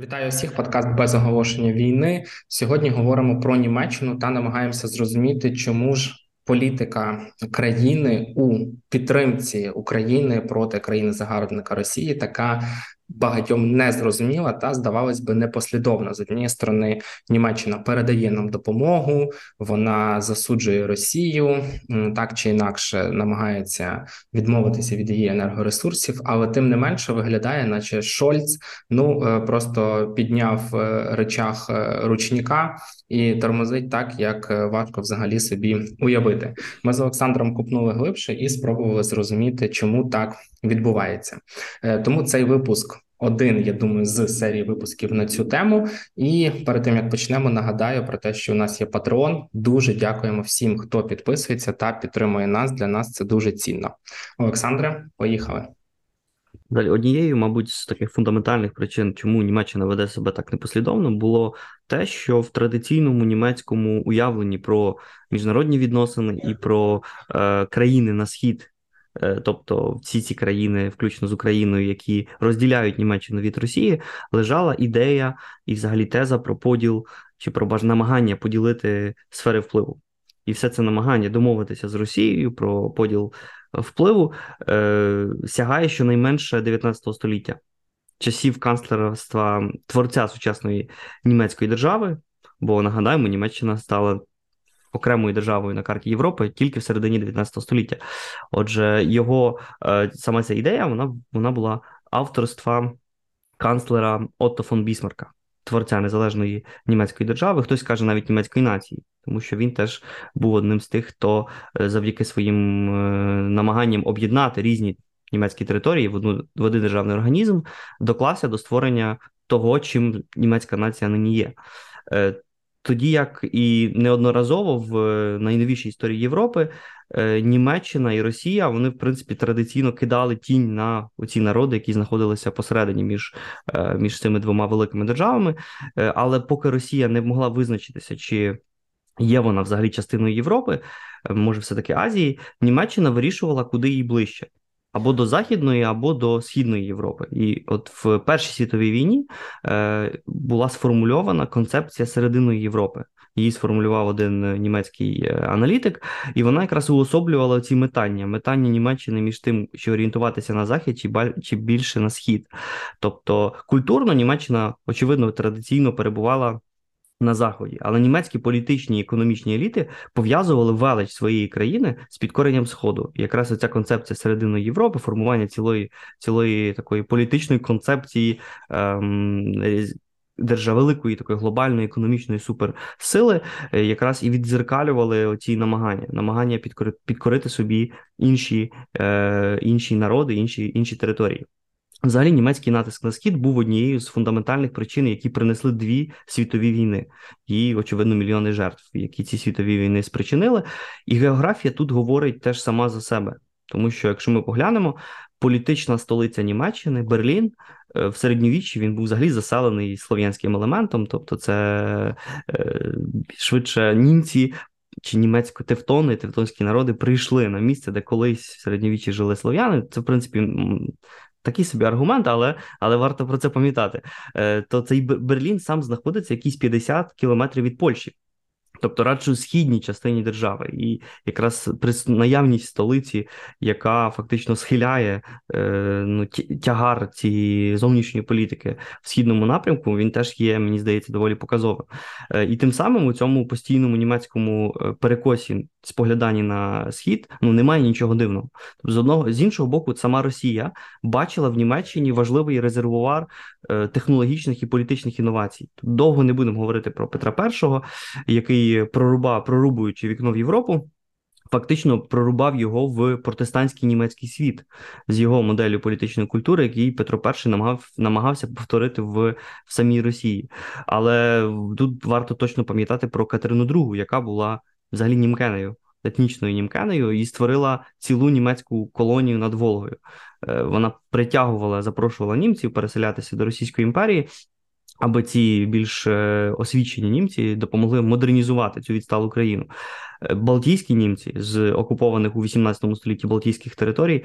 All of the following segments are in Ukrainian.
Вітаю всіх, подкаст без оголошення війни. Сьогодні говоримо про Німеччину та намагаємося зрозуміти, чому ж політика країни у підтримці України проти країни загарбника Росії така багатьом не зрозуміла та здавалось би непослідовна. З однієї сторони, Німеччина передає нам допомогу, вона засуджує Росію так чи інакше намагається відмовитися від її енергоресурсів, але тим не менше виглядає, наче Шольц ну е, просто підняв е, речах е, ручника і тормозить так, як важко взагалі собі уявити. Ми з Олександром купнули глибше і спробували зрозуміти, чому так відбувається. Тому цей випуск один, я думаю, з серії випусків на цю тему. І перед тим як почнемо, нагадаю про те, що у нас є патрон. Дуже дякуємо всім, хто підписується та підтримує нас. Для нас це дуже цінно. Олександре, поїхали. Далі однією, мабуть, з таких фундаментальних причин, чому Німеччина веде себе так непослідовно, було те, що в традиційному німецькому уявленні про міжнародні відносини і про е, країни на схід Е, тобто всі ці країни, включно з Україною, які розділяють Німеччину від Росії, лежала ідея і, взагалі, теза про поділ чи про намагання поділити сфери впливу. І все це намагання домовитися з Росією про поділ впливу е, сягає щонайменше 19 століття, часів канцлерства творця сучасної німецької держави. Бо нагадаємо, Німеччина стала окремою державою на карті Європи тільки в середині 19 століття. Отже, його е, саме ця ідея вона вона була авторства канцлера Отто фон Бісмарка, творця незалежної німецької держави. Хтось каже навіть німецької нації, тому що він теж був одним з тих, хто е, завдяки своїм е, намаганням об'єднати різні німецькі території в одну в один державний організм, доклався до створення того, чим німецька нація нині є. Тоді як і неодноразово в найновішій історії Європи е, Німеччина і Росія вони в принципі традиційно кидали тінь на ці народи, які знаходилися посередині між е, між цими двома великими державами. Е, але поки Росія не могла визначитися, чи є вона взагалі частиною Європи, може, все таки Азії, Німеччина вирішувала, куди їй ближче або до Західної, або до Східної Європи. І от в Першій світовій війні е, була сформульована концепція серединої Європи. Її сформулював один німецький е, аналітик, і вона якраз уособлювала ці метання: метання Німеччини між тим, що орієнтуватися на захід, чи чи більше на схід. Тобто культурно Німеччина, очевидно, традиційно перебувала на заході, але німецькі політичні і економічні еліти пов'язували велич своєї країни з підкоренням сходу. І якраз ця концепція середини Європи, формування цілої цілої такої політичної концепції. Ем, Держа великої такої глобальної економічної суперсили е, якраз і віддзеркалювали ці намагання, намагання підкорити, підкорити собі інші е, інші народи, інші інші території. Взагалі, німецький натиск на схід був однією з фундаментальних причин, які принесли дві світові війни, і, очевидно, мільйони жертв, які ці світові війни спричинили. І географія тут говорить теж сама за себе, тому що, якщо ми поглянемо, політична столиця Німеччини, Берлін. Е, в середньовіччі він був взагалі заселений слов'янським елементом, тобто це е, швидше німці чи німецько-тевтони, тевтонські народи прийшли на місце, де колись в середньовіччі жили слов'яни. Це, в принципі, Такий собі аргумент, але але варто про це пам'ятати. Е, То цей Берлін сам знаходиться якісь 50 кілометрів від Польщі тобто радше у східній частині держави, і якраз при наявність столиці, яка фактично схиляє е, ну, тягар цієї зовнішньої політики в східному напрямку, він теж є, мені здається, доволі показовим. Е, і тим самим у цьому постійному німецькому е, перекосі спогляданні на схід ну немає нічого дивного. Тобто, з одного з іншого боку, сама Росія бачила в Німеччині важливий резервуар е, технологічних і політичних інновацій. Тут довго не будемо говорити про Петра І, який проруба, прорубуючи вікно в Європу, фактично прорубав його в протестантський німецький світ з його моделлю політичної культури, який Петро І намагав, намагався повторити в, в самій Росії. Але тут варто точно пам'ятати про Катерину II, яка була взагалі німкенею. Етнічною німкенею і створила цілу німецьку колонію над Волгою. Е, вона притягувала, запрошувала німців переселятися до Російської імперії, аби ці більш е, освічені німці допомогли модернізувати цю відсталу країну. Балтійські німці з окупованих у 18 столітті Балтійських територій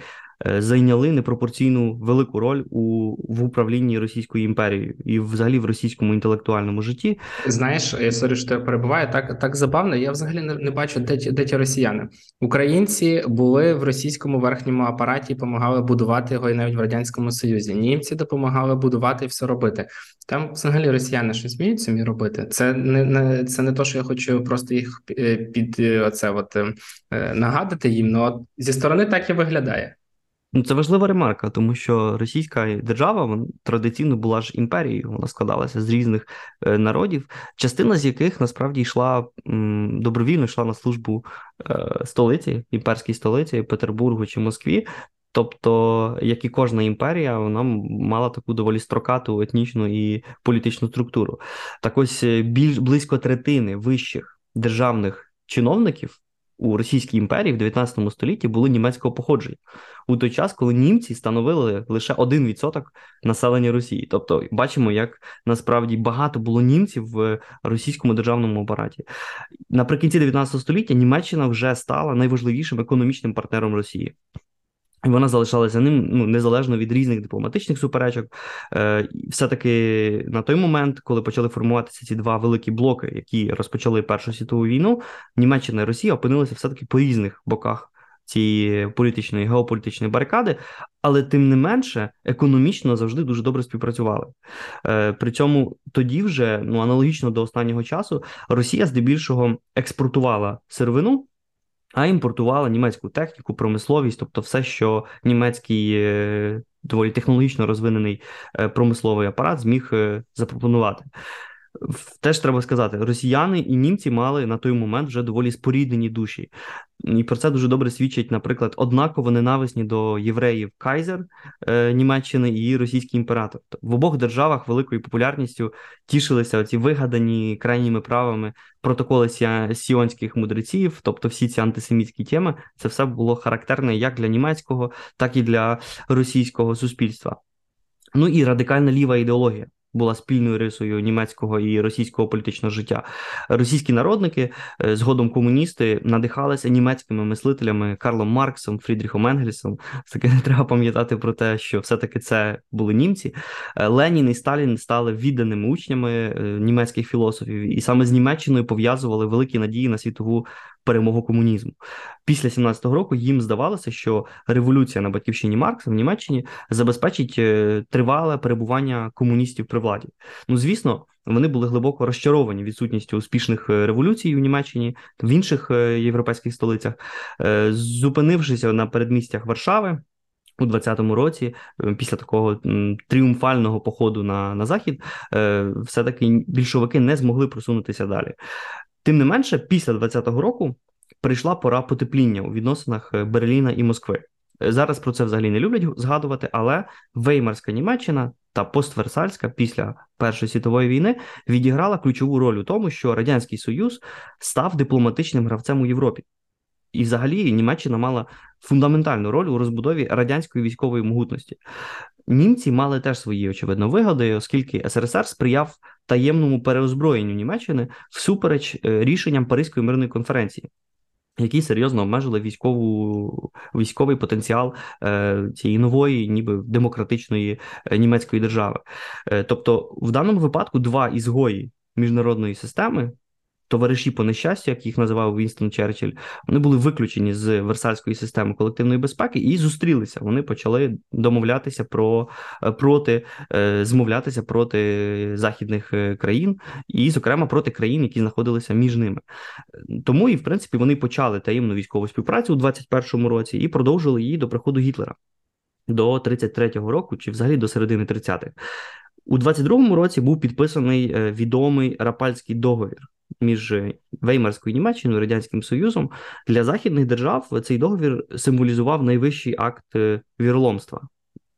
зайняли непропорційну велику роль у в управлінні Російською імперією і, взагалі, в російському інтелектуальному житті. Знаєш, я sorry, що я перебиваю так так забавно. Я взагалі не, не бачу, де де ті росіяни. Українці були в російському верхньому апараті, допомагали будувати його і навіть в радянському союзі. Німці допомагали будувати і все робити. Там взагалі росіяни щось вміють самі робити. Це не не це не то, що я хочу просто їх е, під е, оце от е, нагадати їм. Ну зі сторони так і виглядає. Ну, це важлива ремарка, тому що російська держава традиційно була ж імперією, вона складалася з різних е, народів, частина з яких насправді йшла добровільно йшла на службу е, столиці, імперській столиці, Петербургу чи Москві. Тобто, як і кожна імперія, вона мала таку доволі строкату етнічну і політичну структуру. Так ось е, більш близько третини вищих державних чиновників у Російській імперії в 19 столітті були німецького походження у той час, коли німці становили лише 1% населення Росії. Тобто, бачимо, як насправді багато було німців в російському державному апараті. Наприкінці 19 століття Німеччина вже стала найважливішим економічним партнером Росії. І вона залишалася ним ну незалежно від різних дипломатичних суперечок. Е, Все-таки на той момент, коли почали формуватися ці два великі блоки, які розпочали Першу світову війну, Німеччина і Росія опинилися все-таки по різних боках цієї політичної геополітичної барикади, але тим не менше економічно завжди дуже добре співпрацювали. Е, При цьому тоді вже ну аналогічно до останнього часу Росія здебільшого експортувала сировину а імпортувала німецьку техніку, промисловість, тобто все, що німецький е, доволі технологічно розвинений е, промисловий апарат зміг е, запропонувати. Теж треба сказати, росіяни і німці мали на той момент вже доволі споріднені душі, і про це дуже добре свідчить, наприклад, однаково ненависні до євреїв Кайзер е, Німеччини і російський імператор. В обох державах великою популярністю тішилися ці вигадані крайніми правами протоколи сіонських мудреців, тобто всі ці антисемітські теми, це все було характерне як для німецького, так і для російського суспільства. Ну і радикальна ліва ідеологія була спільною рисою німецького і російського політичного життя. Російські народники, е, згодом комуністи, надихалися німецькими мислителями Карлом Марксом, Фрідріхом Енгельсом. Таки не треба пам'ятати про те, що все-таки це були німці. Е, Ленін і Сталін стали відданими учнями е, німецьких філософів, і саме з Німеччиною пов'язували великі надії на світову перемогу комунізму. Після 17-го року їм здавалося, що революція на батьківщині Маркса в Німеччині забезпечить е, тривале перебування комуністів при владі. Ну звісно, вони були глибоко розчаровані відсутністю успішних е, революцій у Німеччині в інших е, європейських столицях, зупинившися на передмістях Варшави. У 20-му році, після такого тріумфального походу на на захід, все таки більшовики не змогли просунутися далі. Тим не менше, після 20-го року прийшла пора потепління у відносинах е, Берліна і Москви. Е, зараз про це взагалі не люблять згадувати, але Веймарська Німеччина та постверсальська після Першої світової війни відіграла ключову роль у тому, що Радянський Союз став дипломатичним гравцем у Європі. І, взагалі, Німеччина мала фундаментальну роль у розбудові радянської військової могутності. Німці мали теж свої очевидно вигоди, оскільки СРСР сприяв таємному переозброєнню Німеччини всупереч е, рішенням Паризької мирної конференції. Які серйозно обмежили військову військовий потенціал е, цієї нової, ніби демократичної е, німецької держави, е, тобто в даному випадку два ізгої міжнародної системи товариші по нещастю, як їх називав Вінстон Черчилль, вони були виключені з Версальської системи колективної безпеки і зустрілися. Вони почали домовлятися про е, проти е, змовлятися проти західних е, країн, і, зокрема, проти країн, які знаходилися між ними. Тому і в принципі вони почали таємну військову співпрацю у 21-му році і продовжили її до приходу Гітлера до 33-го року, чи взагалі до середини 30-х. У 22-му році був підписаний відомий Рапальський договір, між Веймарською Німеччиною Радянським Союзом для західних держав цей договір символізував найвищий акт вірломства. віроломства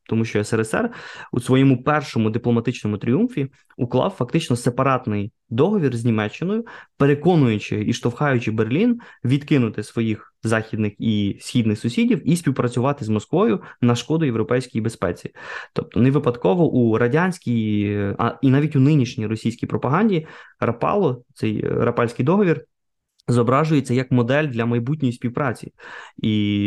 тому що СРСР у своєму першому дипломатичному тріумфі уклав фактично сепаратний договір з Німеччиною, переконуючи і штовхаючи Берлін відкинути своїх західних і східних сусідів і співпрацювати з Москвою на шкоду європейській безпеці. Тобто не випадково у радянській, а і навіть у нинішній російській пропаганді Рапало, цей рапальський договір. зображується як модель для майбутньої співпраці і,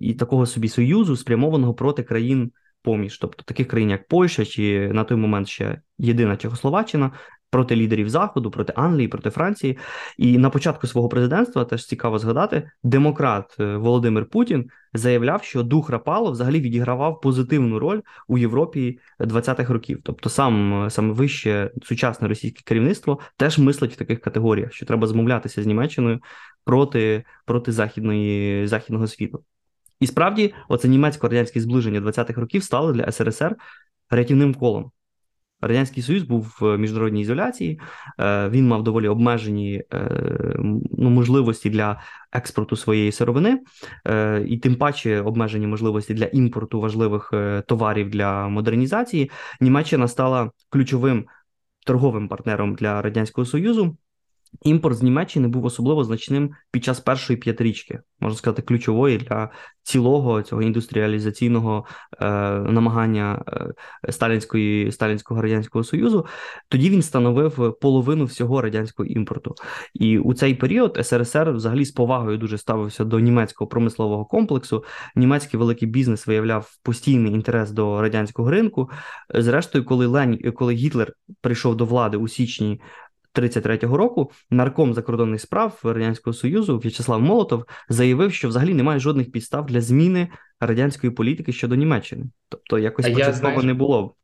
і такого собі союзу, спрямованого проти країн поміж, тобто таких країн, як Польща, чи на той момент ще єдина Чехословаччина, проти лідерів Заходу, проти Англії, проти Франції. І на початку свого президентства теж цікаво згадати, демократ е, Володимир Путін заявляв, що дух Рапало взагалі відігравав позитивну роль у Європі 20-х років. Тобто, сам саме вище сучасне російське керівництво теж мислить в таких категоріях, що треба змовлятися з Німеччиною проти проти західної західного світу. І справді, оце німецько-радянське зближення 20-х років стало для СРСР рятівним колом. Радянський Союз був в міжнародній ізоляції, е, він мав доволі обмежені е, ну, можливості для експорту своєї сировини, е, і тим паче обмежені можливості для імпорту важливих товарів для модернізації. Німеччина стала ключовим торговим партнером для радянського союзу. Імпорт з Німеччини був особливо значним під час першої п'ятирічки, можна сказати, ключової для цілого цього індустріалізаційного е, намагання е, сталінської сталінського радянського союзу. Тоді він становив половину всього радянського імпорту, і у цей період СРСР взагалі з повагою дуже ставився до німецького промислового комплексу. Німецький великий бізнес виявляв постійний інтерес до радянського ринку. Зрештою, коли Лень, коли Гітлер прийшов до влади у січні 33-го року нарком закордонних справ Радянського Союзу В'ячеслав Молотов заявив, що взагалі немає жодних підстав для зміни радянської політики щодо Німеччини. Тобто, якось початково не було.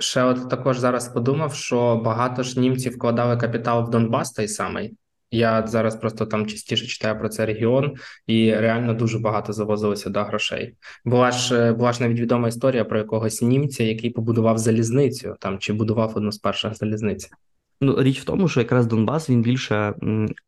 Ще от також зараз подумав, що багато ж німців вкладали капітал в Донбас той самий. Я зараз просто там частіше читаю про цей регіон, і реально дуже багато завозили сюди грошей. Була ж була ж навіть відома історія про якогось німця, який побудував залізницю там чи будував одну з перших залізниць. Ну, річ в тому, що якраз Донбас він більше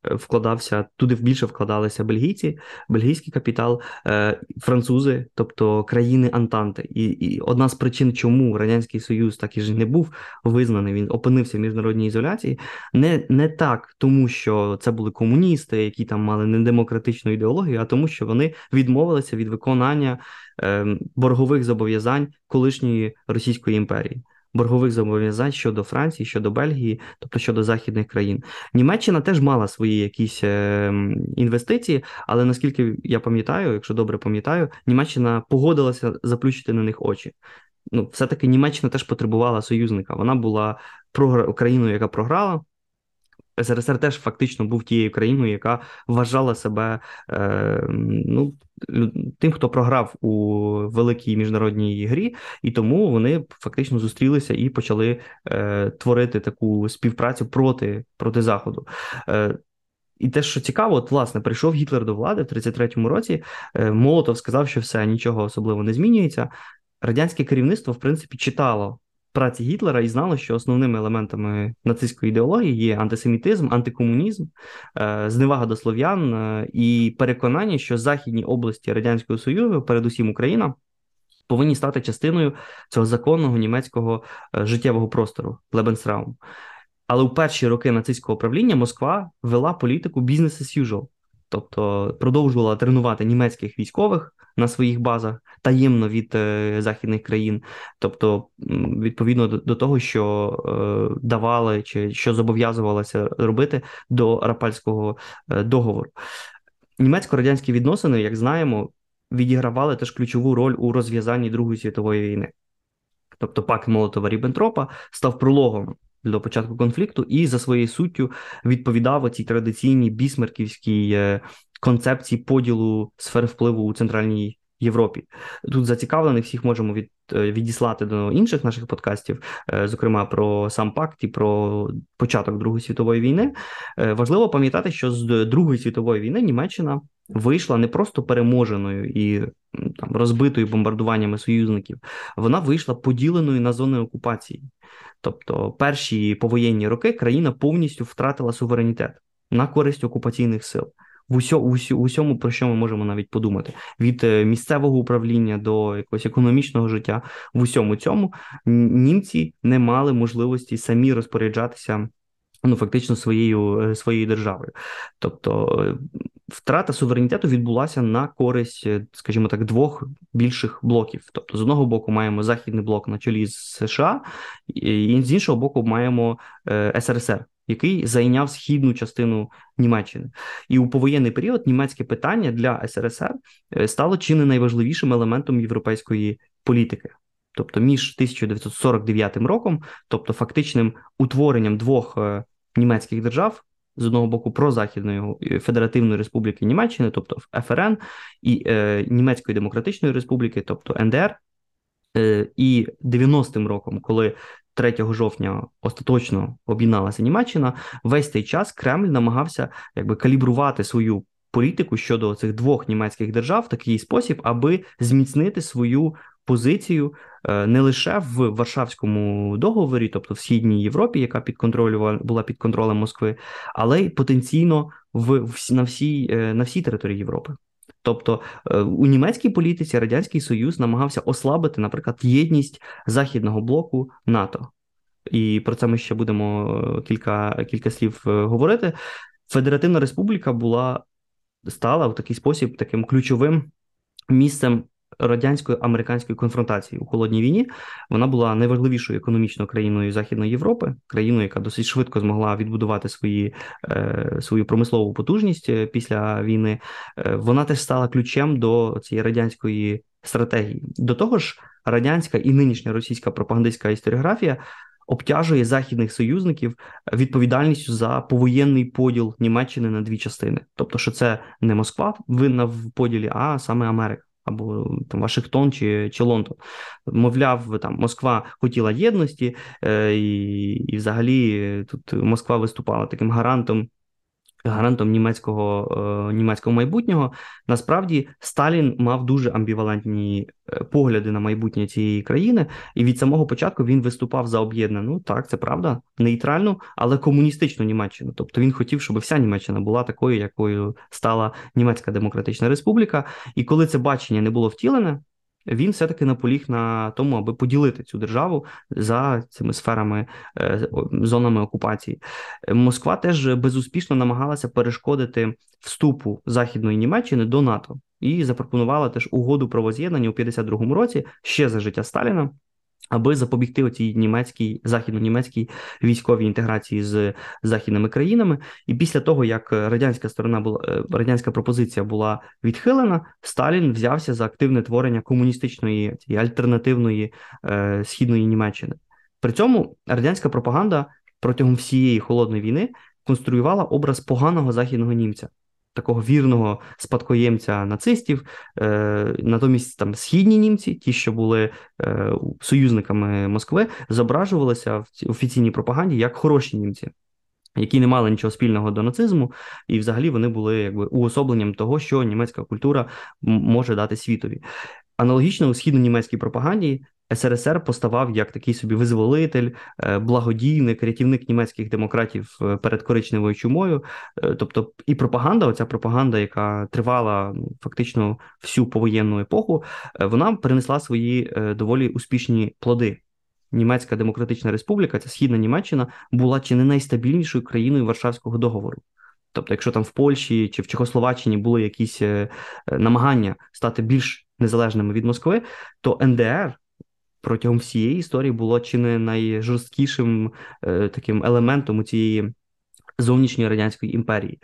вкладався, туди більше вкладалися бельгійці, бельгійський капітал, е, французи, тобто країни Антанти. І і одна з причин, чому Радянський Союз так і ж не був визнаний, він опинився в міжнародній ізоляції, не не так, тому що це були комуністи, які там мали недемократичну ідеологію, а тому, що вони відмовилися від виконання е, боргових зобов'язань колишньої Російської імперії боргових зобов'язань щодо Франції, щодо Бельгії, тобто щодо західних країн. Німеччина теж мала свої якісь е, інвестиції, але наскільки я пам'ятаю, якщо добре пам'ятаю, Німеччина погодилася заплющити на них очі. Ну, все-таки Німеччина теж потребувала союзника. Вона була країною, яка програла. СРСР теж фактично був тією країною, яка вважала себе е, ну, тим, хто програв у великій міжнародній грі, і тому вони фактично зустрілися і почали е, творити таку співпрацю проти проти Заходу. Е, і те, що цікаво, от, власне, прийшов Гітлер до влади в 33-му році. Е, Молотов сказав, що все нічого особливо не змінюється. Радянське керівництво, в принципі, читало праці Гітлера і знали, що основними елементами нацистської ідеології є антисемітизм, антикомунізм, е, зневага до слов'ян е, і переконання, що західні області радянського союзу, передусім Україна, повинні стати частиною цього законного німецького е, життєвого простору Lebensraum. Але у перші роки нацистського правління Москва вела політику «business as usual», тобто продовжувала тренувати німецьких військових на своїх базах таємно від е, західних країн, тобто відповідно до, того, що е, давали чи що зобов'язувалося робити до Рапальського е, договору. Німецько-радянські відносини, як знаємо, відігравали теж ключову роль у розв'язанні Другої світової війни. Тобто пакт Молотова Ріббентропа став прологом до початку конфлікту і за своєю суттю відповідав цій традиційній бісмерківській е, концепції поділу сфер впливу у центральній Європі. Тут зацікавлених всіх можемо від, е, відіслати до інших наших подкастів, е, зокрема про сам пакт і про початок Другої світової війни. Важливо пам'ятати, що з Другої світової війни Німеччина вийшла не просто переможеною і там розбитою бомбардуваннями союзників, вона вийшла поділеною на зони окупації. Тобто, перші повоєнні роки країна повністю втратила суверенітет на користь окупаційних сил. В усьому, про що ми можемо навіть подумати, від е, місцевого управління до якогось економічного життя, в усьому цьому німці не мали можливості самі розпоряджатися ну, фактично своєю е, своєю державою. Тобто е, втрата суверенітету відбулася на користь, е, скажімо так, двох більших блоків. Тобто, з одного боку, маємо західний блок на чолі з США, і з іншого боку, маємо СРСР, який зайняв східну частину Німеччини, і у повоєнний період німецьке питання для СРСР е, стало чи не найважливішим елементом європейської політики. Тобто між 1949 роком, тобто фактичним утворенням двох е, німецьких держав. З одного боку прозахідної Федеративної Республіки Німеччини, тобто ФРН, і е, Німецької Демократичної Республіки, тобто НДР, е, і 90-м роком, коли 3 жовтня остаточно об'єдналася Німеччина, весь цей час Кремль намагався якби калібрувати свою політику щодо цих двох німецьких держав в такий спосіб, аби зміцнити свою позицію не лише в Варшавському договорі, тобто в східній Європі, яка під була під контролем Москви, але й потенційно в на всій е, на всій території Європи. Тобто е, у німецькій політиці Радянський Союз намагався ослабити, наприклад, єдність західного блоку НАТО, і про це ми ще будемо кілька кілька слів говорити. Федеративна Республіка була стала в такий спосіб таким ключовим місцем радянської американської конфронтації у холодній війні. Вона була найважливішою економічною країною Західної Європи, країною, яка досить швидко змогла відбудувати свої, е, свою промислову потужність е, після війни. Е, вона теж стала ключем до цієї радянської стратегії. До того ж, радянська і нинішня російська пропагандистська історіографія. Обтяжує західних союзників відповідальністю за повоєнний поділ Німеччини на дві частини, тобто, що це не Москва винна в поділі, а саме Америка або там Вашингтон чи чи Лондон. Мовляв, там Москва хотіла єдності, е, і, і взагалі тут Москва виступала таким гарантом гарантом німецького е, німецького майбутнього. Насправді Сталін мав дуже амбівалентні е, погляди на майбутнє цієї країни, і від самого початку він виступав за об'єднану, так це правда, нейтральну, але комуністичну Німеччину. Тобто він хотів, щоб вся Німеччина була такою, якою стала Німецька Демократична Республіка. І коли це бачення не було втілене, він все-таки наполіг на тому, аби поділити цю державу за цими сферами, е, зонами окупації. Москва теж безуспішно намагалася перешкодити вступу Західної Німеччини до НАТО і запропонувала теж угоду про воз'єднання у 52-му році ще за життя Сталіна аби запобігти оцій німецькій західно-німецькій військовій інтеграції з західними країнами. І після того, як радянська сторона була е, радянська пропозиція була відхилена, Сталін взявся за активне творення комуністичної альтернативної е, східної Німеччини. При цьому радянська пропаганда протягом всієї холодної війни конструювала образ поганого західного німця такого вірного спадкоємця нацистів. Е, Натомість там східні німці, ті, що були е, союзниками Москви, зображувалися в офіційній пропаганді як хороші німці. Які не мали нічого спільного до нацизму, і взагалі вони були якби уособленням того, що німецька культура може дати світові. Аналогічно у східно-німецькій пропаганді СРСР поставав як такий собі визволитель, е, благодійник, рятівник німецьких демократів е, перед коричневою чумою. Е, тобто і пропаганда, оця пропаганда, яка тривала ну, фактично всю повоєнну епоху, вона перенесла свої доволі успішні плоди. Німецька Демократична Республіка, ця східна Німеччина, була чи не найстабільнішою країною Варшавського договору. Тобто, якщо там в Польщі чи в Чехословаччині були якісь намагання стати більш незалежними від Москви, то НДР протягом всієї історії було чи не найжорсткішим е, таким елементом у цієї зовнішньої радянської імперії.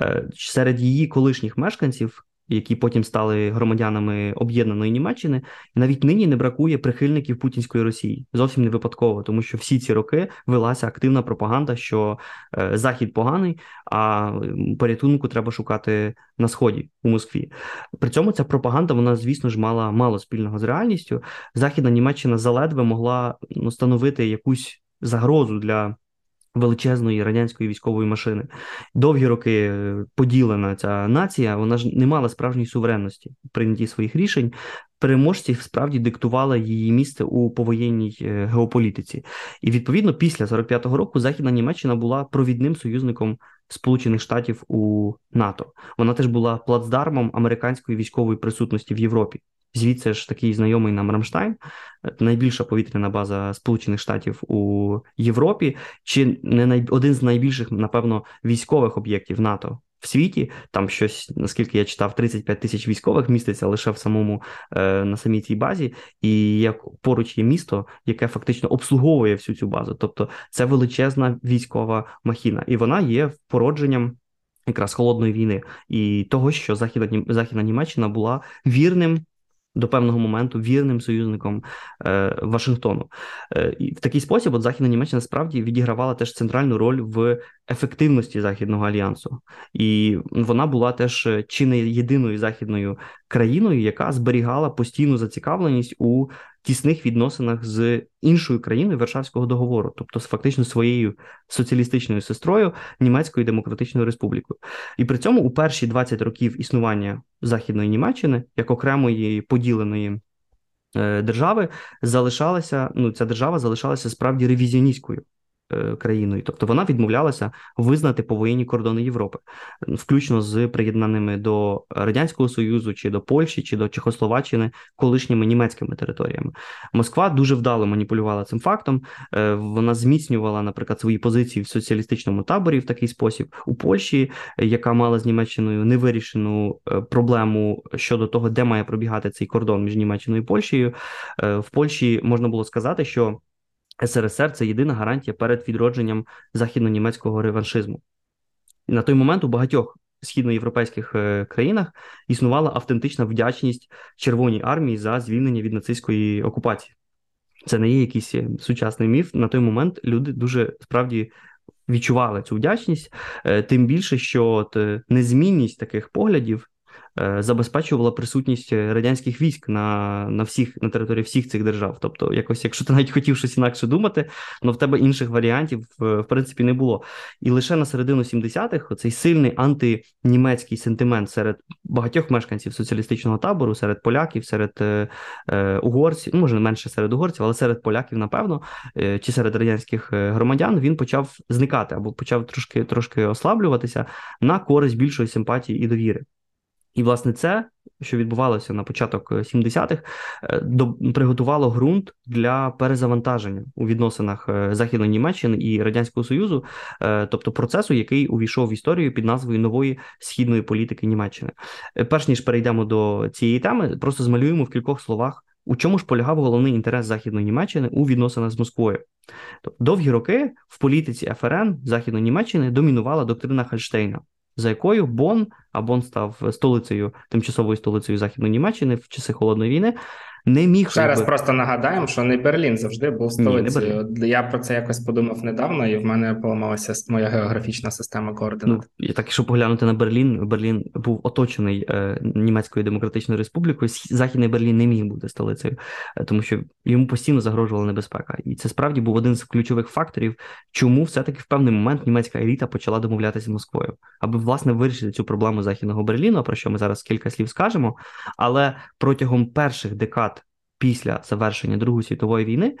Е, серед її колишніх мешканців які потім стали громадянами об'єднаної Німеччини, навіть нині не бракує прихильників путінської Росії зовсім не випадково, тому що всі ці роки велася активна пропаганда, що е, захід поганий, а порятунку треба шукати на сході у Москві. При цьому ця пропаганда, вона, звісно ж, мала мало спільного з реальністю. Західна Німеччина заледве могла ну, становити якусь загрозу для величезної радянської військової машини. Довгі роки е, поділена ця нація, вона ж не мала справжньої суверенності в прийнятті своїх рішень. Переможці справді диктували її місце у повоєнній е, геополітиці, і відповідно після 45-го року Західна Німеччина була провідним союзником Сполучених Штатів у НАТО. Вона теж була плацдармом американської військової присутності в Європі. Звідси ж такий знайомий нам Рамштайн, найбільша повітряна база Сполучених Штатів у Європі, чи не най... один з найбільших, напевно, військових об'єктів НАТО в світі. Там щось, наскільки я читав, 35 тисяч військових міститься лише в самому е, на самій цій базі, і як поруч є місто, яке фактично обслуговує всю цю базу. Тобто це величезна військова махіна, і вона є породженням. Якраз холодної війни і того, що західна західна Німеччина була вірним до певного моменту вірним союзником е, Вашингтону. Е, І в такий спосіб от Західна Німеччина справді відігравала теж центральну роль в ефективності Західного альянсу, і вона була теж чи не єдиною західною країною, яка зберігала постійну зацікавленість у тісних відносинах з іншою країною Варшавського договору, тобто з фактично своєю соціалістичною сестрою Німецькою Демократичною Республікою. І при цьому у перші 20 років існування Західної Німеччини як окремої поділеної. Е, держави залишалася, ну ця держава залишалася справді ревізіоністською. Е, країною, тобто вона відмовлялася визнати повоєнні кордони Європи, включно з приєднаними до радянського союзу, чи до Польщі, чи до Чехословаччини колишніми німецькими територіями. Москва дуже вдало маніпулювала цим фактом. Е, вона зміцнювала, наприклад, свої позиції в соціалістичному таборі в такий спосіб у Польщі, яка мала з Німеччиною невирішену е, проблему щодо того, де має пробігати цей кордон між Німеччиною і Польщею. В Польщі можна було сказати, що СРСР це єдина гарантія перед відродженням західно-німецького реваншизму. На той момент у багатьох східноєвропейських е, країнах існувала автентична вдячність Червоній армії за звільнення від нацистської окупації. Це не є якийсь е, сучасний міф. На той момент люди дуже справді відчували цю вдячність, е, тим більше, що незмінність таких поглядів забезпечувала присутність радянських військ на на всіх на території всіх цих держав. Тобто, якось, якщо ти навіть хотів щось інакше думати, але в тебе інших варіантів е, в принципі не було. І лише на середину 70-х цей сильний антинімецький сентимент серед багатьох мешканців соціалістичного табору, серед поляків, серед е, е, угорців, ну може менше серед угорців, але серед поляків, напевно, е, чи серед радянських громадян він почав зникати або почав трошки трошки ослаблюватися на користь більшої симпатії і довіри. І, власне, це, що відбувалося на початок 70-х, е, до приготувало ґрунт для перезавантаження у відносинах е, Західної Німеччини і Радянського Союзу, е, тобто процесу, який увійшов в історію під назвою нової східної політики Німеччини. Перш ніж перейдемо до цієї теми, просто змалюємо в кількох словах. У чому ж полягав головний інтерес Західної Німеччини у відносинах з Москвою? Тобто довгі роки в політиці ФРН Західної Німеччини домінувала доктрина Хальштейна, за якою Бон, а Бон став столицею, тимчасовою столицею Західної Німеччини в часи холодної війни, не міг ще раз просто нагадаємо, що не Берлін завжди був столицею. Ні, Я про це якось подумав недавно, і в мене поламалася моя географічна система координат. Ну, так, якщо поглянути на Берлін, Берлін був оточений е, німецькою демократичною республікою. Західний Берлін не міг бути столицею, е, тому що йому постійно загрожувала небезпека, і це справді був один з ключових факторів, чому все-таки в певний момент німецька еліта почала домовлятися з Москвою, аби власне вирішити цю проблему західного Берліну, про що ми зараз кілька слів скажемо. Але протягом перших декад після завершення Другої світової війни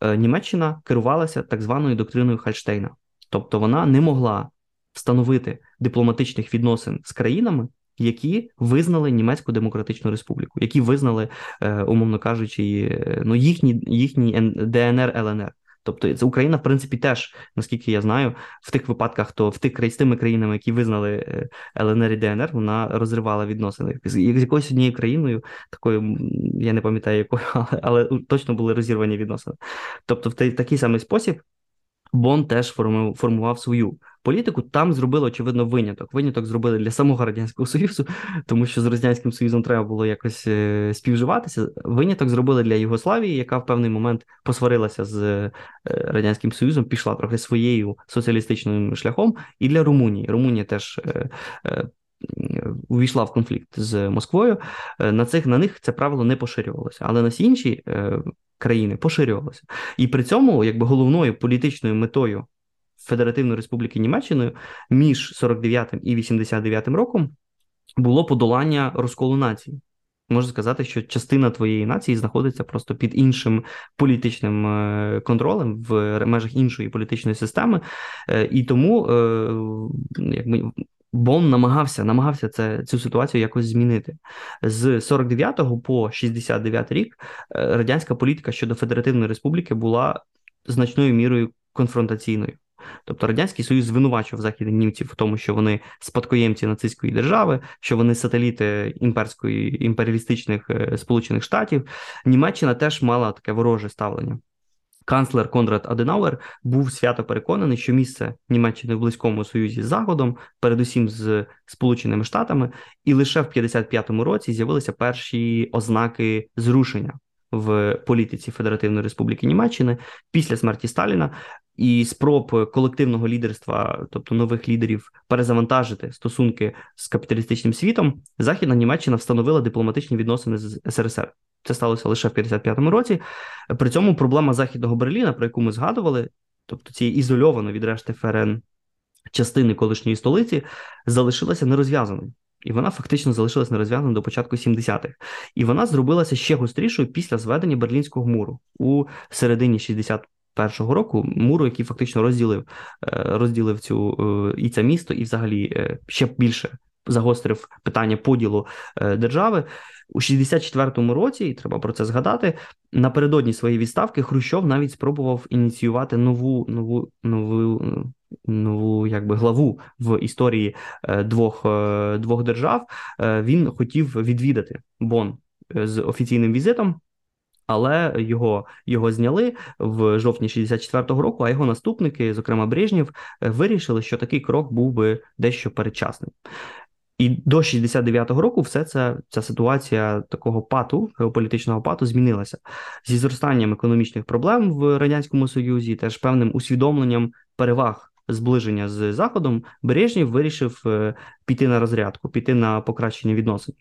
е, Німеччина керувалася так званою доктриною Хальштейна, тобто вона не могла встановити дипломатичних відносин з країнами. Які визнали Німецьку Демократичну Республіку, які визнали, е, умовно кажучи, е, ну їхні їхні ДНР ЛНР. Тобто це Україна, в принципі, теж, наскільки я знаю, в тих випадках, то в тих з тими країнами, які визнали е, ЛНР і ДНР, вона розривала відносини з якоюсь однією країною, такою я не пам'ятаю якою, але, але точно були розірвані відносини. Тобто, в такий самий спосіб. Бон теж формував свою політику. Там зробили очевидно виняток. Виняток зробили для самого радянського союзу, тому що з радянським союзом треба було якось е, співживатися. Виняток зробили для Югославії, яка в певний момент посварилася з е, радянським союзом, пішла трохи своєю соціалістичним шляхом. І для Румунії. Румунія теж. Е, увійшла в конфлікт з Москвою. На цих на них це правило не поширювалося, але на всі інші країни поширювалося. І при цьому, якби головною політичною метою Федеративної Республіки Німеччиною між 49 і 89 роком було подолання розколу нації. Можна сказати, що частина твоєї нації знаходиться просто під іншим політичним е, контролем в межах іншої політичної системи, е, і тому е, якби Бон намагався намагався це, цю ситуацію якось змінити. З 49 по 69 рік радянська політика щодо Федеративної Республіки була значною мірою конфронтаційною. Тобто радянський союз звинувачував західних німців в тому, що вони спадкоємці нацистської держави, що вони сателіти імперської імперіалістичних Сполучених Штатів. Німеччина теж мала таке вороже ставлення. Канцлер Конрад Аденауер був свято переконаний, що місце Німеччини в близькому союзі з Заходом, передусім з Сполученими Штатами, і лише в 55-му році з'явилися перші ознаки зрушення в політиці Федеративної Республіки Німеччини після смерті Сталіна і спроб колективного лідерства, тобто нових лідерів, перезавантажити стосунки з капіталістичним світом. Західна Німеччина встановила дипломатичні відносини з СРСР. Це сталося лише в 55-му році. При цьому проблема західного Берліна, про яку ми згадували, тобто цієї ізольовано від решти ФРН частини колишньої столиці, залишилася нерозв'язаною. І вона фактично залишилась нерозв'язаною до початку 70-х. І вона зробилася ще гострішою після зведення Берлінського муру у середині 61-го року, муру, який фактично розділив е, розділив цю е, і це місто, і взагалі е, ще більше загострив питання поділу держави. У 64-му році, і треба про це згадати, напередодні своєї відставки Хрущов навіть спробував ініціювати нову нову нову нову якби главу в історії двох двох держав. Він хотів відвідати Бон з офіційним візитом. Але його його зняли в жовтні 64-го року. А його наступники, зокрема Брежнєв, вирішили, що такий крок був би дещо передчасним. І до 69-го року все це ця ситуація такого пату, геополітичного пату змінилася зі зростанням економічних проблем в радянському союзі, теж певним усвідомленням переваг зближення з заходом. Бережнів вирішив е, піти на розрядку, піти на покращення відносин.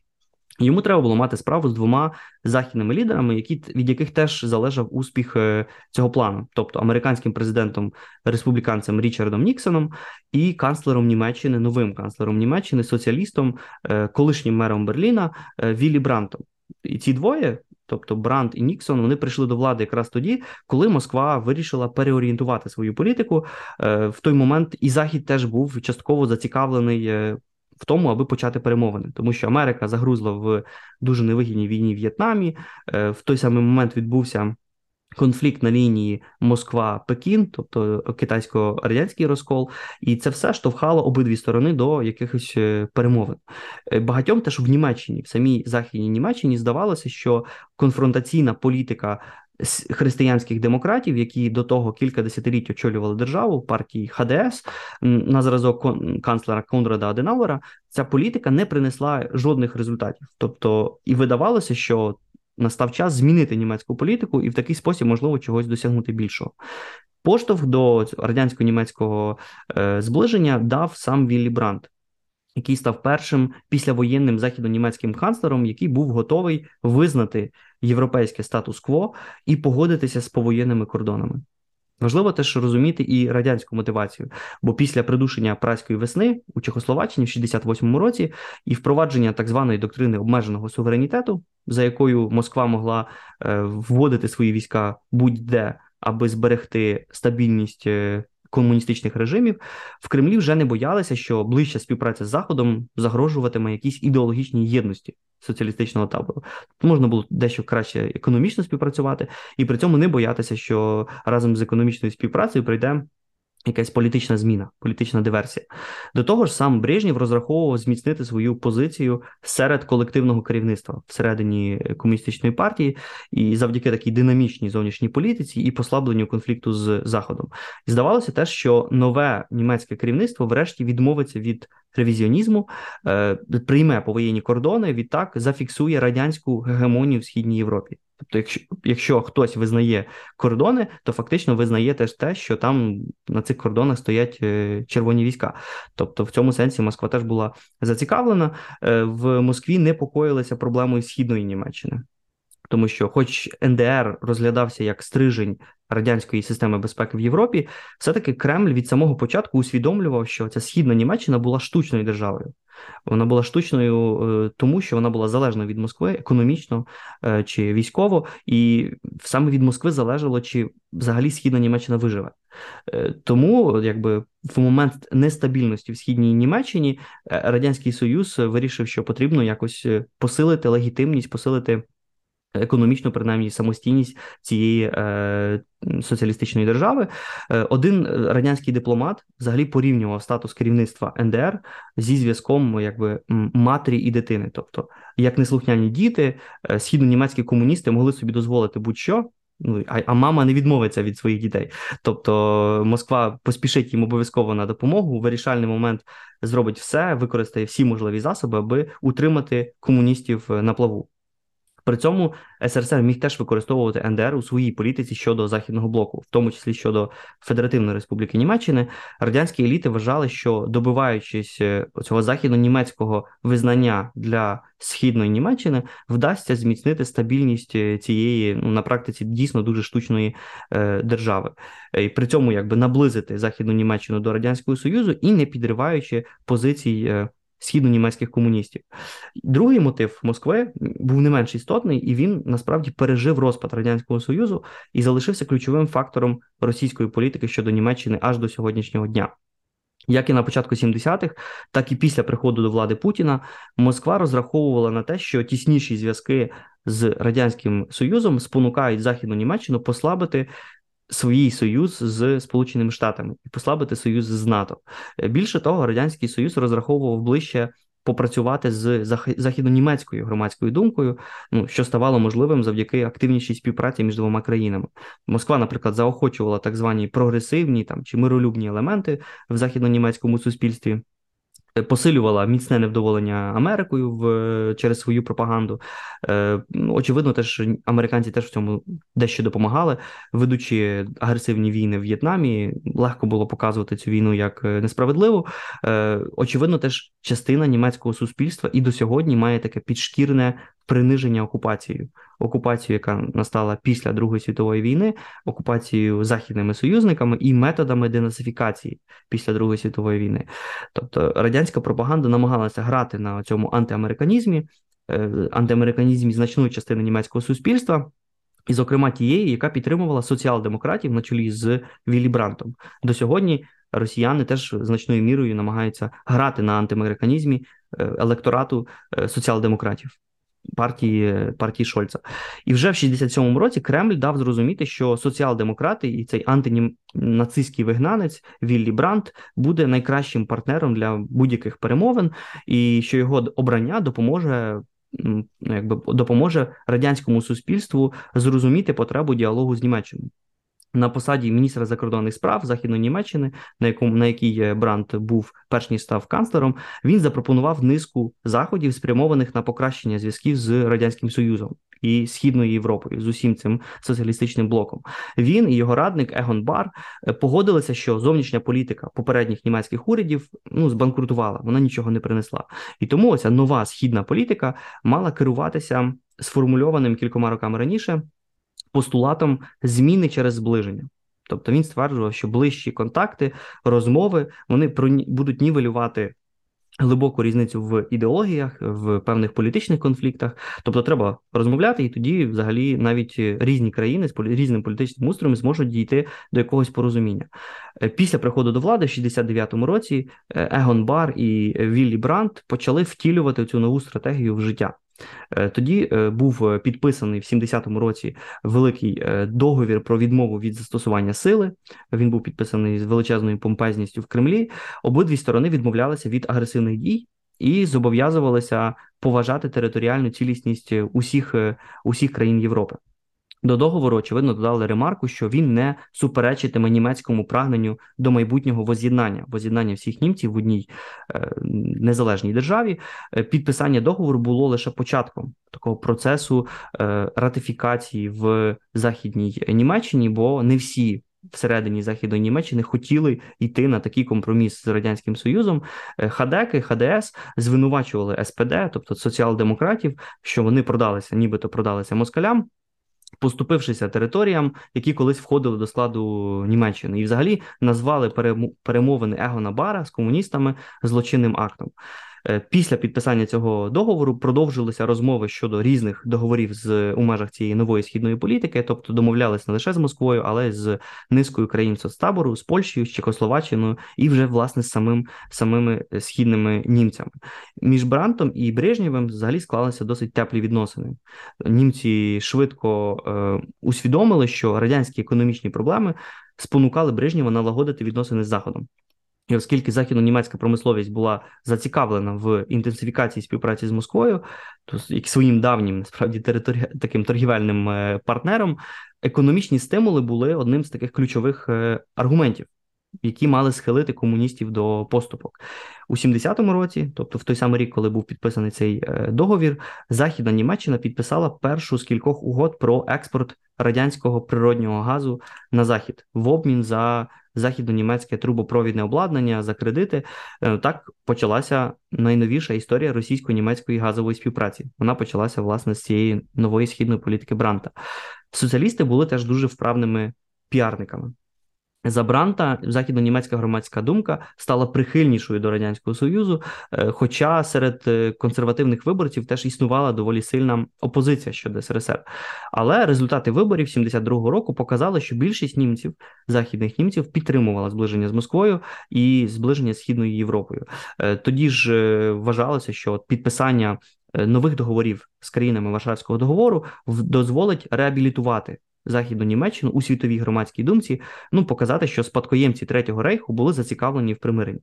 Йому треба було мати справу з двома західними лідерами, які від яких теж залежав успіх е, цього плану, тобто американським президентом республіканцем Річардом Ніксоном і канцлером Німеччини, новим канцлером Німеччини, соціалістом, е, колишнім мером Берліна е, Віллі Брантом. І ці двоє. Тобто Бранд і Ніксон вони прийшли до влади якраз тоді, коли Москва вирішила переорієнтувати свою політику. В той момент і Захід теж був частково зацікавлений в тому, аби почати перемовини, тому що Америка загрузла в дуже невигідній війні в В'єтнамі. Е, в той самий момент відбувся. Конфлікт на лінії Москва-Пекін, тобто китайсько-радянський розкол, і це все штовхало обидві сторони до якихось е, перемовин. Е, багатьом теж в Німеччині, в самій західній Німеччині, здавалося, що конфронтаційна політика християнських демократів, які до того кілька десятиліть очолювали державу партії ХДС на зразок канцлера Конрада Аденауера, ця політика не принесла жодних результатів. Тобто, і видавалося, що настав час змінити німецьку політику і в такий спосіб можливо чогось досягнути більшого. Поштовх до радянсько-німецького е, зближення дав сам Віллі Брандт, який став першим післявоєнним західно-німецьким канцлером, який був готовий визнати європейське статус-кво і погодитися з повоєнними кордонами. Важливо теж розуміти і радянську мотивацію, бо після придушення праської весни у Чехословаччині в 68-му році і впровадження так званої доктрини обмеженого суверенітету, за якою Москва могла е, вводити свої війська будь-де, аби зберегти стабільність е, комуністичних режимів в Кремлі вже не боялися, що ближча співпраця з Заходом загрожуватиме якійсь ідеологічній єдності соціалістичного табору. Тут можна було дещо краще економічно співпрацювати, і при цьому не боятися, що разом з економічною співпрацею прийде якась політична зміна, політична диверсія. До того ж, сам Брежнєв розраховував зміцнити свою позицію серед колективного керівництва всередині комуністичної партії, і завдяки такій динамічній зовнішній політиці і послабленню конфлікту з Заходом. І здавалося теж, що нове німецьке керівництво, врешті, відмовиться від ревізіонізму, е, прийме повоєнні кордони, відтак зафіксує радянську гегемонію в східній Європі. Тобто, якщо якщо хтось визнає кордони, то фактично визнає теж те, що там на цих кордонах стоять е, червоні війська. Тобто, в цьому сенсі Москва теж була зацікавлена. Е, в Москві непокоїлися проблемою східної Німеччини, тому що, хоч НДР розглядався як стрижень радянської системи безпеки в Європі, все таки Кремль від самого початку усвідомлював, що ця східна Німеччина була штучною державою. Вона була штучною, е, тому що вона була залежна від Москви економічно е, чи військово, і саме від Москви залежало, чи взагалі східна Німеччина виживе. Е, тому, якби в момент нестабільності в східній Німеччині радянський союз вирішив, що потрібно якось посилити легітимність, посилити економічну, принаймні, самостійність цієї е, соціалістичної держави. Е, один радянський дипломат взагалі порівнював статус керівництва НДР зі зв'язком якби матері і дитини. Тобто, як неслухняні діти, е, східно-німецькі комуністи могли собі дозволити будь-що. Ну, а, а мама не відмовиться від своїх дітей. Тобто Москва поспішить їм обов'язково на допомогу. Вирішальний момент зробить все, використає всі можливі засоби, аби утримати комуністів на плаву. При цьому СРСР міг теж використовувати НДР у своїй політиці щодо західного блоку, в тому числі щодо Федеративної Республіки Німеччини. Радянські еліти вважали, що добиваючись е, цього західно-німецького визнання для східної Німеччини, вдасться зміцнити стабільність е, цієї ну на практиці дійсно дуже штучної е, держави, і при цьому якби наблизити західну Німеччину до радянського союзу і не підриваючи позицій. Е, східно-німецьких комуністів. Другий мотив Москви був не менш істотний, і він насправді пережив розпад радянського союзу і залишився ключовим фактором російської політики щодо Німеччини аж до сьогоднішнього дня. Як і на початку 70-х, так і після приходу до влади Путіна Москва розраховувала на те, що тісніші зв'язки з радянським союзом спонукають західну Німеччину послабити свій союз з Сполученими Штатами і послабити союз з НАТО. Е, більше того, радянський союз розраховував ближче. Попрацювати з західнонімецькою громадською думкою, ну що ставало можливим завдяки активнішій співпраці між двома країнами. Москва, наприклад, заохочувала так звані прогресивні там чи миролюбні елементи в західнонімецькому суспільстві. Е, посилювала міцне невдоволення Америкою в через свою пропаганду. Е, ну, Очевидно, теж американці теж в цьому дещо допомагали, ведучи агресивні війни в В'єтнамі. Легко було показувати цю війну як е, несправедливу. Е, Очевидно, теж частина німецького суспільства і до сьогодні має таке підшкірне приниження окупацією, окупацію, яка настала після Другої світової війни, окупацією західними союзниками і методами денацифікації після Другої світової війни. Тобто радянська пропаганда намагалася грати на цьому антиамериканізмі, е, антиамериканізмі значної частини німецького суспільства. І, зокрема, тієї, яка підтримувала соціал-демократів на чолі з Віллі Брантом. До сьогодні росіяни теж значною мірою намагаються грати на антиамериканізмі е, електорату е, соціал-демократів партії партії Шольца. І вже в 67-му році Кремль дав зрозуміти, що соціал-демократи і цей антинацистський вигнанець Віллі Брандт буде найкращим партнером для будь-яких перемовин, і що його обрання допоможе. Ну, якби допоможе радянському суспільству зрозуміти потребу діалогу з Німеччиною на посаді міністра закордонних справ Західної Німеччини, на якому на якій е, Брант був перш ніж став канцлером, він запропонував низку заходів, спрямованих на покращення зв'язків з радянським союзом і східною Європою з усім цим соціалістичним блоком. Він і його радник Егон Бар е, погодилися, що зовнішня політика попередніх німецьких урядів ну збанкрутувала, вона нічого не принесла, і тому оця нова східна політика мала керуватися сформульованим кількома роками раніше постулатом зміни через зближення. Тобто він стверджував, що ближчі контакти, розмови вони будуть нівелювати глибоку різницю в ідеологіях, в певних політичних конфліктах. Тобто, треба розмовляти, і тоді, взагалі, навіть різні країни з різним політичним устроєм зможуть дійти до якогось порозуміння. Е, після приходу до влади в 69-му році е, Егон Бар і Віллі Брандт почали втілювати цю нову стратегію в життя. Е, тоді е, був е, підписаний в 70-му році великий договір про відмову від застосування сили. Він був підписаний з величезною помпезністю в Кремлі. Обидві сторони відмовлялися від агресивних дій і зобов'язувалися поважати територіальну цілісність усіх, усіх країн Європи. До договору, очевидно, додали ремарку, що він не суперечитиме німецькому прагненню до майбутнього воз'єднання, воз'єднання всіх німців в одній е, незалежній державі. Е, підписання договору було лише початком такого процесу е, ратифікації в західній Німеччині, бо не всі. Всередині західної Німеччини хотіли йти на такий компроміс з радянським союзом. Е, Хадеки, ХДС звинувачували СПД, тобто соціал-демократів, що вони продалися, нібито продалися москалям поступившися територіям, які колись входили до складу Німеччини, і взагалі назвали перемовини Егона Бара з комуністами злочинним актом. Після підписання цього договору продовжилися розмови щодо різних договорів з у межах цієї нової східної політики, тобто домовлялися не лише з Москвою, але й з низкою країн соцтабору, з Польщею, з Чехословаччиною і вже власне з самим самими східними німцями. Між Брантом і Брежнєвим взагалі склалися досить теплі відносини. Німці швидко е, усвідомили, що радянські економічні проблеми спонукали Брежнєва налагодити відносини з Заходом. І оскільки західно-німецька промисловість була зацікавлена в інтенсифікації співпраці з Москвою, то як своїм давнім насправді територі... таким торгівельним е, партнером, економічні стимули були одним з таких ключових е, аргументів які мали схилити комуністів до поступок. У 70-му році, тобто в той самий рік, коли був підписаний цей е, договір, Західна Німеччина підписала першу з кількох угод про експорт радянського природнього газу на захід в обмін за західно-німецьке трубопровідне обладнання за кредити. Е, так почалася найновіша історія російсько-німецької газової співпраці. Вона почалася власне з цієї нової східної політики Бранта. Соціалісти були теж дуже вправними піарниками. За Бранта західно-німецька громадська думка стала прихильнішою до радянського союзу, е, хоча серед е, консервативних виборців теж існувала доволі сильна опозиція щодо СРСР. Але результати виборів 72-го року показали, що більшість німців, західних німців, підтримувала зближення з Москвою і зближення з східною Європою. Е, тоді ж вважалося, що підписання нових договорів з країнами Варшавського договору дозволить реабілітувати західну Німеччину у світовій громадській думці, ну показати, що спадкоємці Третього рейху були зацікавлені в примиренні.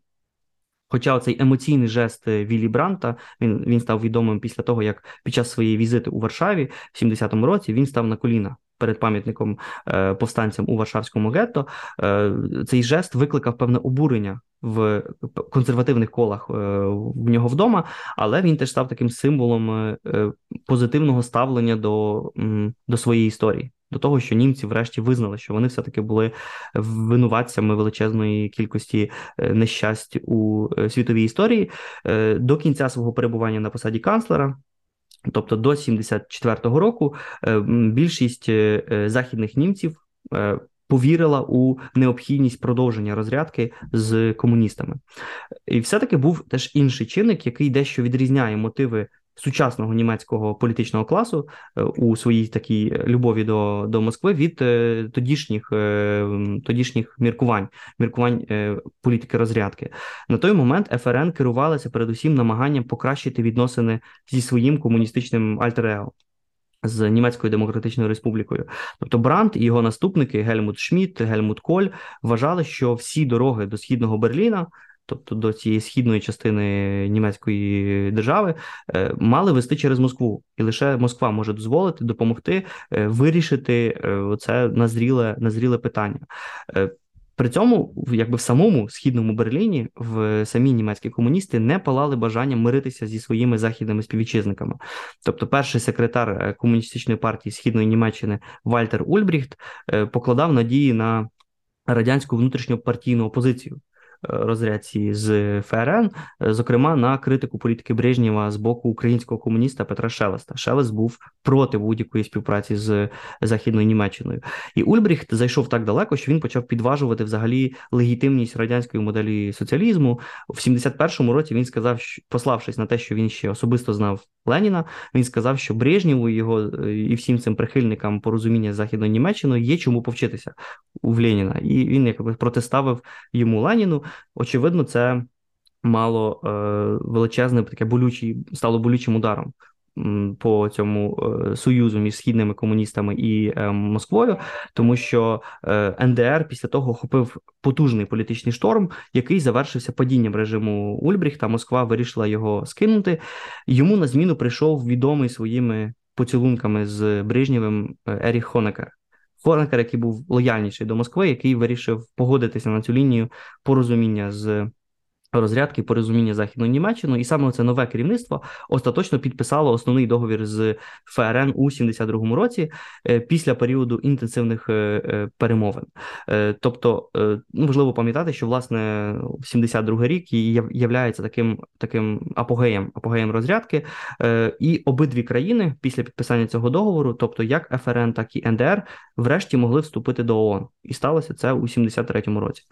Хоча цей емоційний жест е, Віллі Бранта він він став відомим після того, як під час своєї візити у Варшаві в 70-му році він став на коліна перед пам'ятником е, повстанцям у Варшавському гетто. Е, цей жест викликав певне обурення в консервативних колах е, в нього вдома, але він теж став таким символом позитивного ставлення до, до своєї історії до того, що німці, врешті, визнали, що вони все-таки були винуватцями величезної кількості нещасть у світовій історії до кінця свого перебування на посаді канцлера. Тобто до 74-го року більшість західних німців повірила у необхідність продовження розрядки з комуністами, і все-таки був теж інший чинник, який дещо відрізняє мотиви сучасного німецького політичного класу е, у своїй такій любові до до Москви від е, тодішніх е, тодішніх міркувань, міркувань політики розрядки. На той момент ФРН керувалася передусім намаганням покращити відносини зі своїм комуністичним альтер-его. З Німецькою Демократичною Республікою, тобто Брандт і його наступники Гельмут Шмідт, Гельмут Коль вважали, що всі дороги до східного Берліна тобто до цієї східної частини німецької держави, е, мали вести через Москву, і лише Москва може дозволити допомогти е, вирішити е, це назріле, назріле питання. При цьому, якби в самому східному Берліні, в самі німецькі комуністи не палали бажанням миритися зі своїми західними співвітчизниками. Тобто, перший секретар комуністичної партії східної Німеччини Вальтер Ульбріхт покладав надії на радянську внутрішньопартійну опозицію розрядці з ФРН, зокрема на критику політики Брежнєва з боку українського комуніста Петра Шелеста. Шелест був проти будь-якої співпраці з західною Німеччиною. І Ульбріхт зайшов так далеко, що він почав підважувати взагалі легітимність радянської моделі соціалізму. В 71-му році він сказав, пославшись на те, що він ще особисто знав Леніна, він сказав, що Брежнєву його і всім цим прихильникам порозуміння з західною Німеччиною є чому повчитися у Леніна. І він якби протиставив йому Леніну. Очевидно, це мало е, величезне таке болючий, стало болючим ударом по цьому е, союзу між східними комуністами і е, Москвою, тому що НДР після того охопив потужний політичний шторм, який завершився падінням режиму Ульбріхта. Москва вирішила його скинути. Йому на зміну прийшов відомий своїми поцілунками з Брижнєвим Еріх Хонекер. Хонекер, який був лояльніший до Москви, який вирішив погодитися на цю лінію порозуміння з розрядки порозуміння західною Німеччиною, і саме це нове керівництво остаточно підписало основний договір з ФРН у 72-му році е, після періоду інтенсивних е, е, перемовин. Тобто, ну важливо пам'ятати, що власне 72-й рік являється таким таким апогеєм апогеєм розрядки, і обидві країни після підписання цього договору, тобто як ФРН, так і НДР, врешті могли вступити до ООН, і сталося це у 73-му році.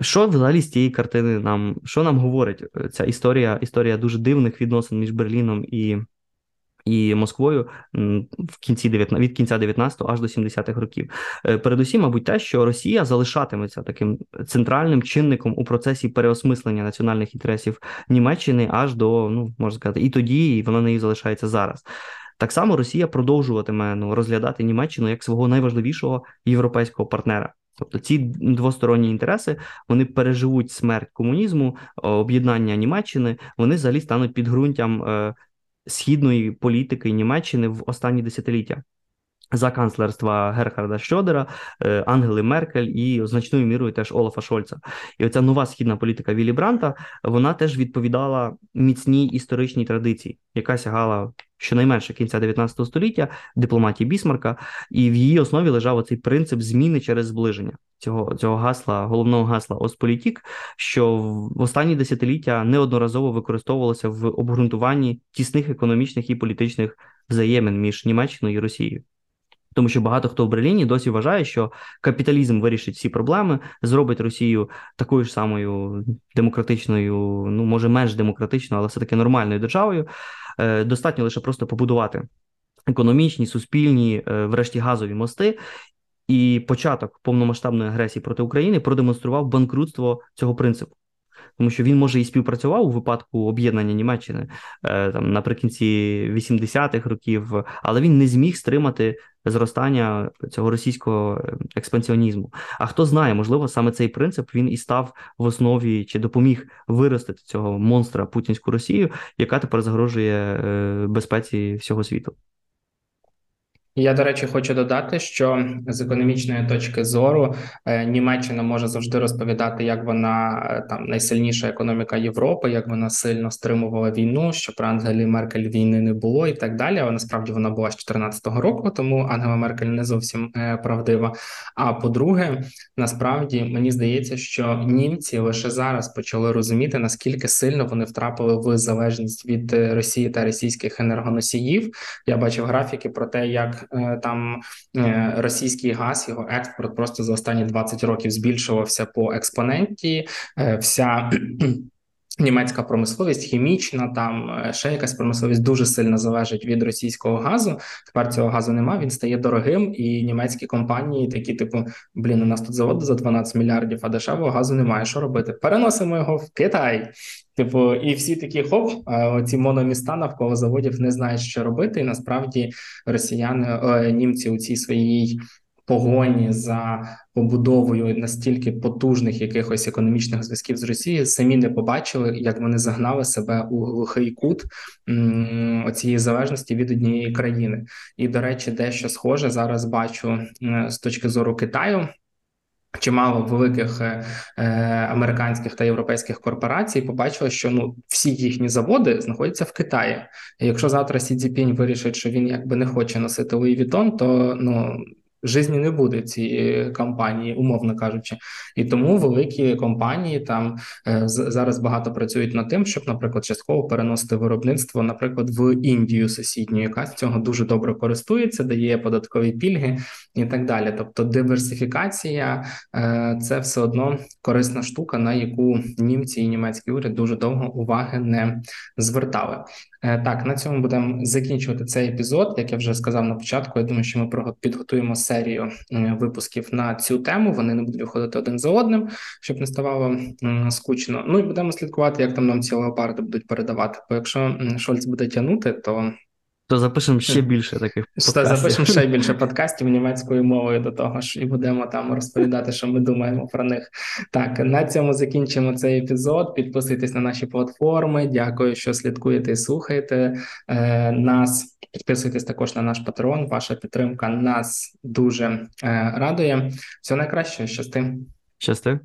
Що взагалі з цієї картини нам що нам говорить ця історія? Історія дуже дивних відносин між Берліном і і Москвою в кінці 19, від кінця 19 аж до 70-х років. Е, передусім, мабуть, те, що Росія залишатиметься таким центральним чинником у процесі переосмислення національних інтересів Німеччини аж до ну можна сказати, і тоді, і вона нею залишається зараз. Так само Росія продовжуватиме ну розглядати Німеччину як свого найважливішого європейського партнера. Тобто ці двосторонні інтереси вони переживуть смерть комунізму, об'єднання Німеччини, вони взагалі стануть підґрунтям е, східної політики Німеччини в останні десятиліття. За канцлерства Герхарда Щодера, е, Ангели Меркель і значною мірою теж Олафа Шольца. І оця нова східна політика Віллі Бранта вона теж відповідала міцній історичній традиції, яка сягала щонайменше кінця 19 століття дипломатії Бісмарка, і в її основі лежав оцей принцип зміни через зближення цього цього гасла, головного гасла Осполітік, що в останні десятиліття неодноразово використовувалося в обґрунтуванні тісних економічних і політичних взаємин між Німеччиною і Росією. Тому що багато хто в Берліні досі вважає, що капіталізм вирішить всі проблеми, зробить Росію такою ж самою демократичною, ну може менш демократичною, але все таки нормальною державою. Е, достатньо лише просто побудувати економічні, суспільні, е, врешті газові мости. І початок повномасштабної агресії проти України продемонстрував банкрутство цього принципу тому що він може і співпрацював у випадку об'єднання Німеччини е, там наприкінці 80-х років, але він не зміг стримати зростання цього російського е, експансіонізму. А хто знає, можливо, саме цей принцип він і став в основі чи допоміг виростити цього монстра путінську Росію, яка тепер загрожує е, безпеці всього світу. Я, до речі, хочу додати, що з економічної точки зору е, Німеччина може завжди розповідати, як вона е, там найсильніша економіка Європи, як вона сильно стримувала війну, що про Ангелі Меркель війни не було і так далі. Але насправді вона була з 2014 року, тому Ангела Меркель не зовсім е, правдива. А по-друге, насправді мені здається, що німці лише зараз почали розуміти наскільки сильно вони втрапили в залежність від Росії та російських енергоносіїв. Я бачив графіки про те, як там е, російський газ, його експорт просто за останні 20 років збільшувався по експоненті. Е, вся Німецька промисловість, хімічна, там ще якась промисловість дуже сильно залежить від російського газу. Тепер цього газу немає, він стає дорогим, і німецькі компанії такі, типу, блін, у нас тут завод за 12 мільярдів, а дешевого газу немає. Що робити? Переносимо його в Китай. Типу, і всі такі хоп, ці мономіста навколо заводів не знають, що робити. І насправді росіяни, о, німці у цій своїй погоні за побудовою настільки потужних якихось економічних зв'язків з Росією самі не побачили, як вони загнали себе у глухий кут цієї залежності від однієї країни. І до речі, дещо схоже зараз бачу з точки зору Китаю. Чимало великих е, е, американських та європейських корпорацій побачили, що ну всі їхні заводи знаходяться в Китаї. І Якщо завтра Сі Цзіпінь вирішить, що він якби не хоче носити Луї Вітон, то ну Жизні не буде цієї компанії, умовно кажучи, і тому великі компанії там е, зараз багато працюють над тим, щоб, наприклад, частково переносити виробництво, наприклад, в Індію сусідню, яка з цього дуже добре користується, дає податкові пільги і так далі. Тобто, диверсифікація е, це все одно корисна штука, на яку німці і німецький уряд дуже довго уваги не звертали. Е, так, на цьому будемо закінчувати цей епізод. Як я вже сказав на початку, я думаю, що ми підготуємо серію е, випусків на цю тему. Вони не будуть виходити один за одним, щоб не ставало скучно. Ну і будемо слідкувати, як там нам ці леопарди будуть передавати. Бо якщо Шольц буде тягнути, то то запишемо ще більше таких подкастів. запишемо ще більше подкастів німецькою мовою до того ж, і будемо там розповідати, що ми думаємо про них. Так, на цьому закінчимо цей епізод. Підписуйтесь на наші платформи. Дякую, що слідкуєте і слухаєте е, нас. Підписуйтесь також на наш патрон. Ваша підтримка нас дуже е, радує. Всього найкраще, щасти. Щасти.